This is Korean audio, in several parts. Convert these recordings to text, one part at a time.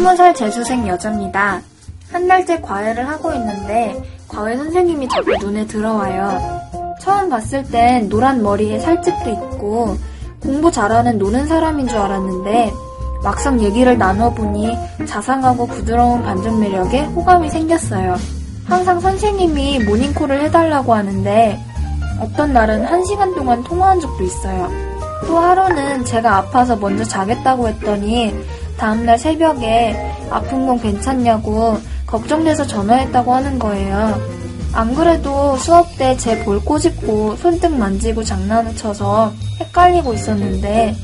스무 살 재수생 여자입니다. 한 달째 과외를 하고 있는데 과외 선생님이 자꾸 눈에 들어와요. 처음 봤을 땐 노란 머리에 살집도 있고 공부 잘하는 노는 사람인 줄 알았는데 막상 얘기를 나눠보니 자상하고 부드러운 반전 매력에 호감이 생겼어요. 항상 선생님이 모닝콜을 해달라고 하는데 어떤 날은 한 시간 동안 통화한 적도 있어요. 또 하루는 제가 아파서 먼저 자겠다고 했더니 다음날 새벽에 아픈 건 괜찮냐고 걱정돼서 전화했다고 하는 거예요. 안 그래도 수업 때 제 볼 꼬집고 손등 만지고 장난을 쳐서 헷갈리고 있었는데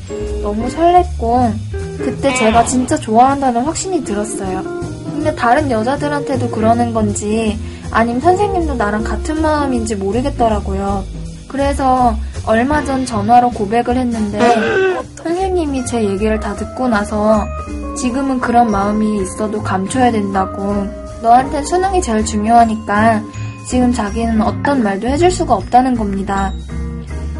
너무 설렜고 그때 제가 진짜 좋아한다는 확신이 들었어요. 근데 다른 여자들한테도 그러는 건지 아님 선생님도 나랑 같은 마음인지 모르겠더라고요. 그래서 얼마 전 전화로 고백을 했는데 선생님이 제 얘기를 다 듣고 나서 지금은 그런 마음이 있어도 감춰야 된다고 너한텐 수능이 제일 중요하니까 지금 자기는 어떤 말도 해줄 수가 없다는 겁니다.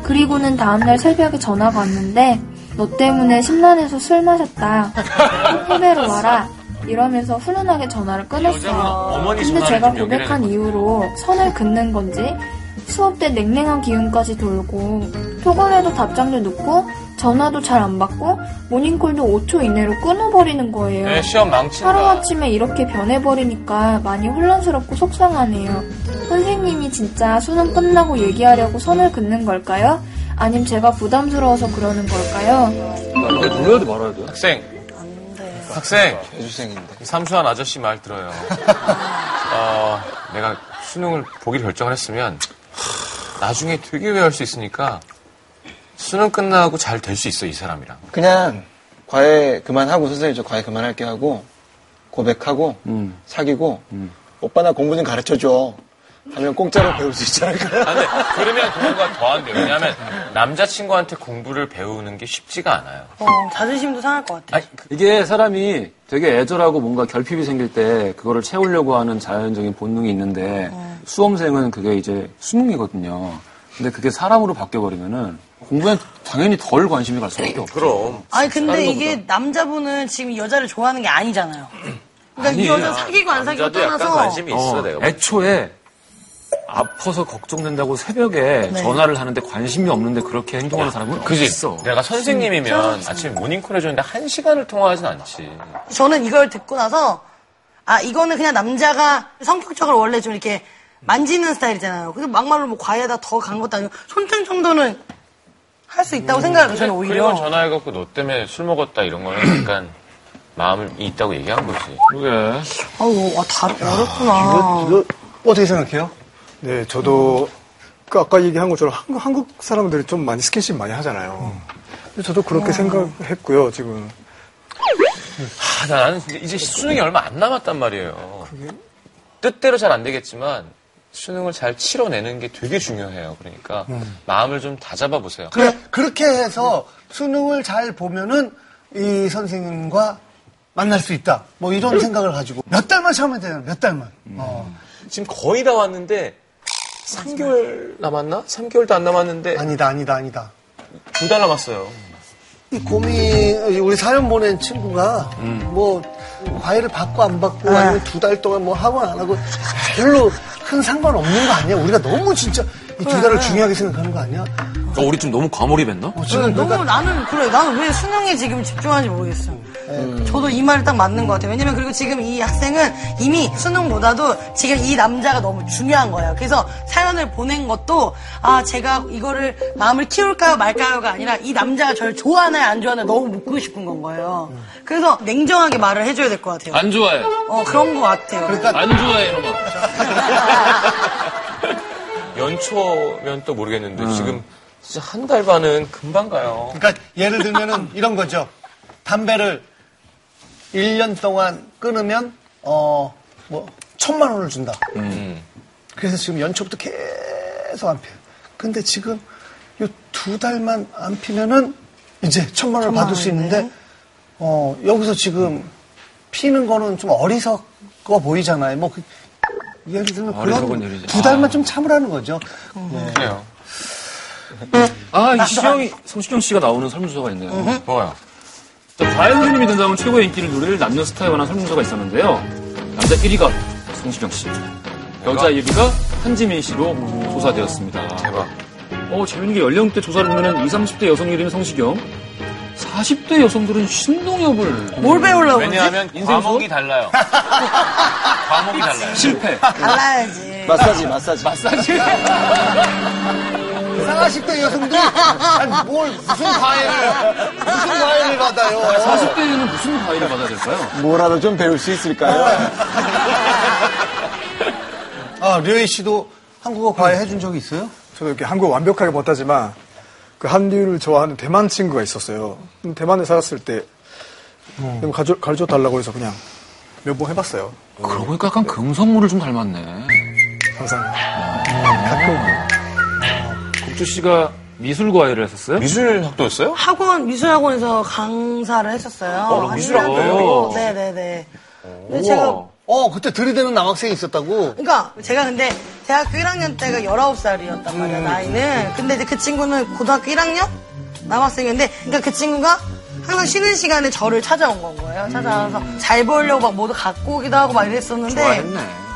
그리고는 다음날 새벽에 전화가 왔는데 너 때문에 심란해서 술 마셨다. 꼭 후배로 와라. 이러면서 훈훈하게 전화를 끊었어요. 근데 제가 고백한 이후로 선을 긋는 건지 수업 때 냉랭한 기운까지 돌고 토론에도 답장도 늦고 전화도 잘 안 받고 모닝콜도 5초 이내로 끊어버리는 거예요. 네, 시험 망친다. 하루아침에 이렇게 변해버리니까 많이 혼란스럽고 속상하네요. 선생님이 진짜 수능 끝나고 얘기하려고 선을 긋는 걸까요? 아님 제가 부담스러워서 그러는 걸까요? 놀려야 돼 말아야 돼? 학생. 학생. 재수생인데. 삼수한 아저씨 말 들어요. 어, 내가 수능을 보기로 결정을 했으면 나중에 되게 후회할 수 있으니까 수능 끝나고 잘 될 수 있어 이 사람이랑. 그냥 과외 그만하고 선생님 저 과외 그만할게 하고 고백하고 음. 사귀고 오빠 나 공부 좀 가르쳐줘 하면 공짜로 배울 수 있지 않을까요? 아, 근데 그러면 그거가 더한데요. 왜냐하면 남자친구한테 공부를 배우는 게 쉽지가 않아요. 어, 자존심도 상할 것 같아. 이게 사람이 되게 애절하고 뭔가 결핍이 생길 때 그거를 채우려고 하는 자연적인 본능이 있는데 수험생은 그게 이제 수능이거든요. 근데 그게 사람으로 바뀌어버리면은 공부엔 당연히 덜 관심이 갈 수밖에 없죠. 그럼. 아니 근데 이게 남자분은 지금 이 여자를 좋아하는 게 아니잖아요. 그러니까 이 아니에요. 여자 사귀고 안 사귀고 남자도 약간 떠나서 관심이 있어 어, 내가. 애초에 아파서 걱정된다고 새벽에 네. 전화를 하는데 관심이 없는데 그렇게 행동하는 사람은 그지? 있어. 내가 선생님이면 아침에 모닝콜 해줬는데 한 시간을 통화하진 않지. 저는 이걸 듣고 나서 아 이거는 그냥 남자가 성격적으로 원래 좀 이렇게 만지는 스타일이잖아요. 근데 막말로 뭐 과외다 더 간 것도 아니고 손등 정도는 할 수 있다고 생각해요. 저는 오히려. 그리고 전화해갖고 너 때문에 술 먹었다 이런 거는 약간 마음이 있다고 얘기한 거지. 그게 아우 와, 다 어렵구나. 이거 어떻게 생각해요? 네, 저도 그 아까 얘기한 것처럼 한국, 한국 사람들이 좀 많이 스킨십 많이 하잖아요. 근데 저도 그렇게 생각했고요, 지금. 아, 나는 이제- 이제 수능이 얼마 안 남았단 말이에요. 뜻대로 잘 안 되겠지만 수능을 잘 치러내는 게 되게 중요해요. 그러니까 마음을 좀 다잡아 보세요. 그래, 그렇게 해서 수능을 잘 보면은 이 선생님과 만날 수 있다. 뭐 이런 생각을 가지고 몇 달만 참으면 되잖아. 몇 달만. 어. 지금 거의 다 왔는데 3개월 남았나? 3개월도 안 남았는데 아니다, 아니다, 아니다. 두 달 남았어요. 이 고민, 우리 사연 보낸 친구가 뭐 과외를 받고 안 받고 아 니면 두 달 동안 뭐 하고 안 하고 별로 큰 상관없는 거 아니야? 우리가 너무 진짜 이 두 달을 중요하게 생각하는 거 아니야? 어, 우리 좀 너무 과몰입했나? 어, 지금 너무 그러니까 나는 그래 나는 왜 수능에 지금 집중하는지 모르겠어. 저도 이 말이 딱 맞는 것 같아요. 왜냐면 그리고 지금 이 학생은 이미 수능보다도 지금 이 남자가 너무 중요한 거예요. 그래서 사연을 보낸 것도 아 제가 이거를 마음을 키울까요 말까요가 아니라 이 남자가 저를 좋아하나요 안 좋아하나요 너무 묻고 싶은 건 거예요. 그래서 냉정하게 말을 해줘야 될 것 같아요. 안 좋아해. 어 그런 것 같아요. 안 좋아해, 이러면. 연초면 또 모르겠는데 지금 진짜 한 달 반은 금방 가요. 그러니까 예를 들면은 이런 거죠. 담배를 1년 동안 끊으면 어 뭐 천만 원을 준다. 음. 그래서 지금 연초부터 계속 안 피워요. 근데 지금 요 두 달만 안 피면은 이제 천만 원을 받을 수 있는데 어 여기서 지금 피는 거는 좀 어리석어 보이잖아요. 뭐 그, 예를 들면 그런. 두 달만 좀 참으라는 거죠. 네. 그래요. 아, 이시경이, 성시경 씨가 나오는 설문조사가 있네요. 뭐야? 선생님이 된다면 최고의 인기를 누릴 남녀 스타에 관한 설문조가 있었는데요. 남자 1위가 성시경 씨, 여자 1위가 한지민 씨로 조사되었습니다. 대박. 어, 재밌는 게 연령대 조사를 보면 20, 30대 여성 1위는 성시경, 40대 여성들은 신동엽을 뭘 배우려고 그러지? 왜냐하면 인생 과목이 달라요. 과목이 달라요. 실패. 달라야지. 마사지, 마사지. 마사지. 40대 여성들이 아니, 뭘 무슨 과외를 무슨 과외를 받아요? 40대에는 무슨 과외를 받아야 될까요? 뭐라도 좀 배울 수 있을까요? 아, 류희 씨도 한국어 과외 해준 적이 있어요? 저도 이렇게 한국 완벽하게 못하지만 그 한류를 좋아하는 대만 친구가 있었어요. 음, 대만에 살았을 때좀 가르쳐, 가르쳐 달라고 해서 그냥 몇 번 해봤어요. 그러고 보니까 약간 금성무를 좀 닮았네. 항 상 국주 씨가 미술 과외를 했었어요? 미술 학도였어요? 학원, 미술학원에서 강사를 했었어요. 어, 한 미술학원이요? 1년 정도. 네네네. 근데 제가, 어, 그때 들이대는 남학생이 있었다고? 그러니까 제가 근데 대학교 1학년 때가 19살이었단 음. 말이야, 나이는. 근데 이제 그 친구는 고등학교 1학년? 남학생이었는데, 그러니까 그 친구가 항상 쉬는 시간에 저를 찾아온 건 거예요. 찾아와서 잘 보려고 막 모두 갖고 오기도 하고 막 이랬었는데, 좋아했네.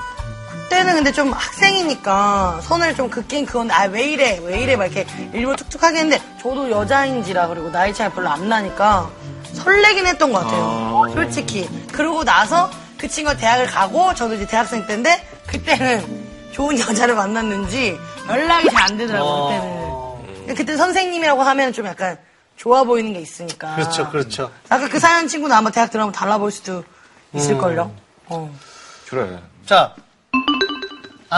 그때는 근데 좀 학생이니까 손을 좀 긋긴 그건데 아왜 이래 왜 이래 막 이렇게 일부러 툭툭 하게 했는데 저도 여자인지라 그리고 나이 차이 별로 안 나니까 설레긴 했던 것 같아요 아. 솔직히 그러고 나서 그 친구가 대학을 가고 저도 이제 대학생 때인데 그때는 좋은 여자를 만났는지 연락이 잘 안 되더라고요 그때는 그때 선생님이라고 하면 좀 약간 좋아 보이는 게 있으니까 그렇죠, 그렇죠. 아까 그 사연 친구는 아마 대학 들어가면 달라 보일 수도 있을걸요 어. 그래. 자,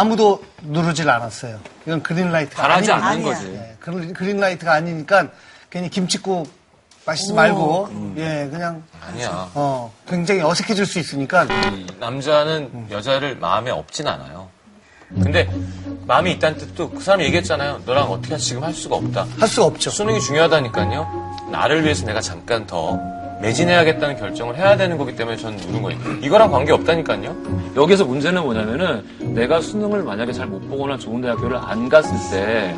아무도 누르질 않았어요. 이건 그린라이트가 바라지 아니니까. 않는. 거지. 네, 그린- 그린라이트가 아니니까 괜히 김치국 마시지 말고, 예, 그냥, 아니야. 어, 굉장히 어색해질 수 있으니까. 이 남자는 여자를 마음에 없진 않아요. 근데 마음이 있다는 뜻도 그 사람이 얘기했잖아요. 너랑 어떻게 지금 할 수가 없다. 할 수가 없죠. 수능이 중요하다니까요. 나를 위해서 내가 잠깐 더 매진해야겠다는 결정을 해야 되는 거기 때문에 저는 누른 거예요. 이거랑 관계 없다니까요. 여기서 문제는 뭐냐면은 내가 수능을 만약에 잘 못 보거나 좋은 대학교를 안 갔을 때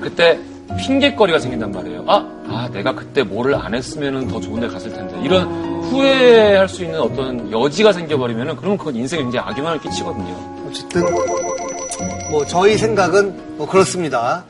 그때 핑계거리가 생긴단 말이에요. 아, 아 내가 그때 뭐를 안 했으면은 더 좋은 데 갔을 텐데. 이런 후회할 수 있는 어떤 여지가 생겨버리면은 그러면 그건 인생에 굉장히 악영향을 끼치거든요. 어쨌든, 뭐, 저희 생각은 뭐 그렇습니다.